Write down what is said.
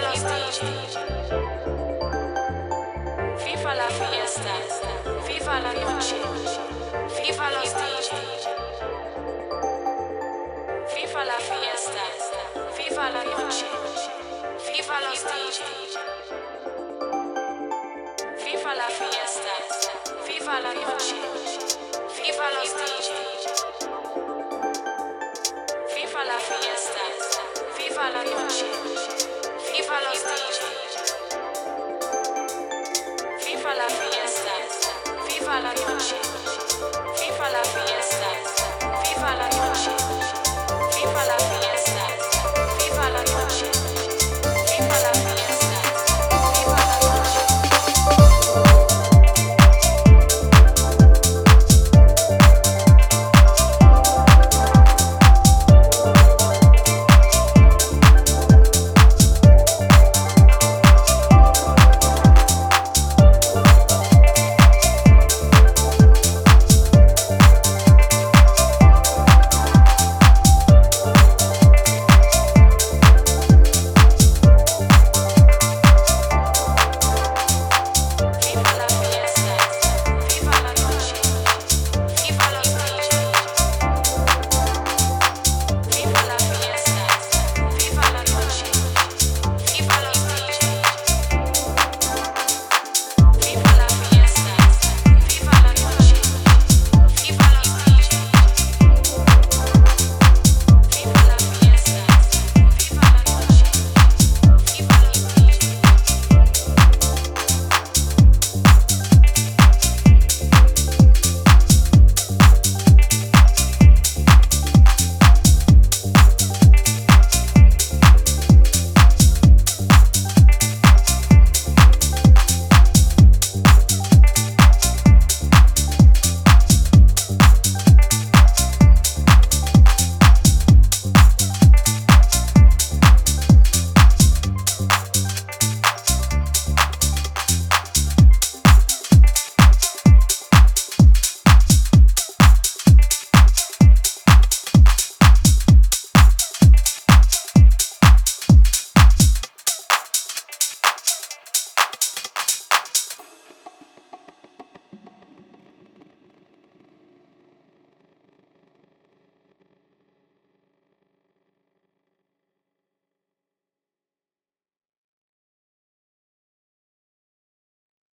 Viva la noche, viva la fiesta.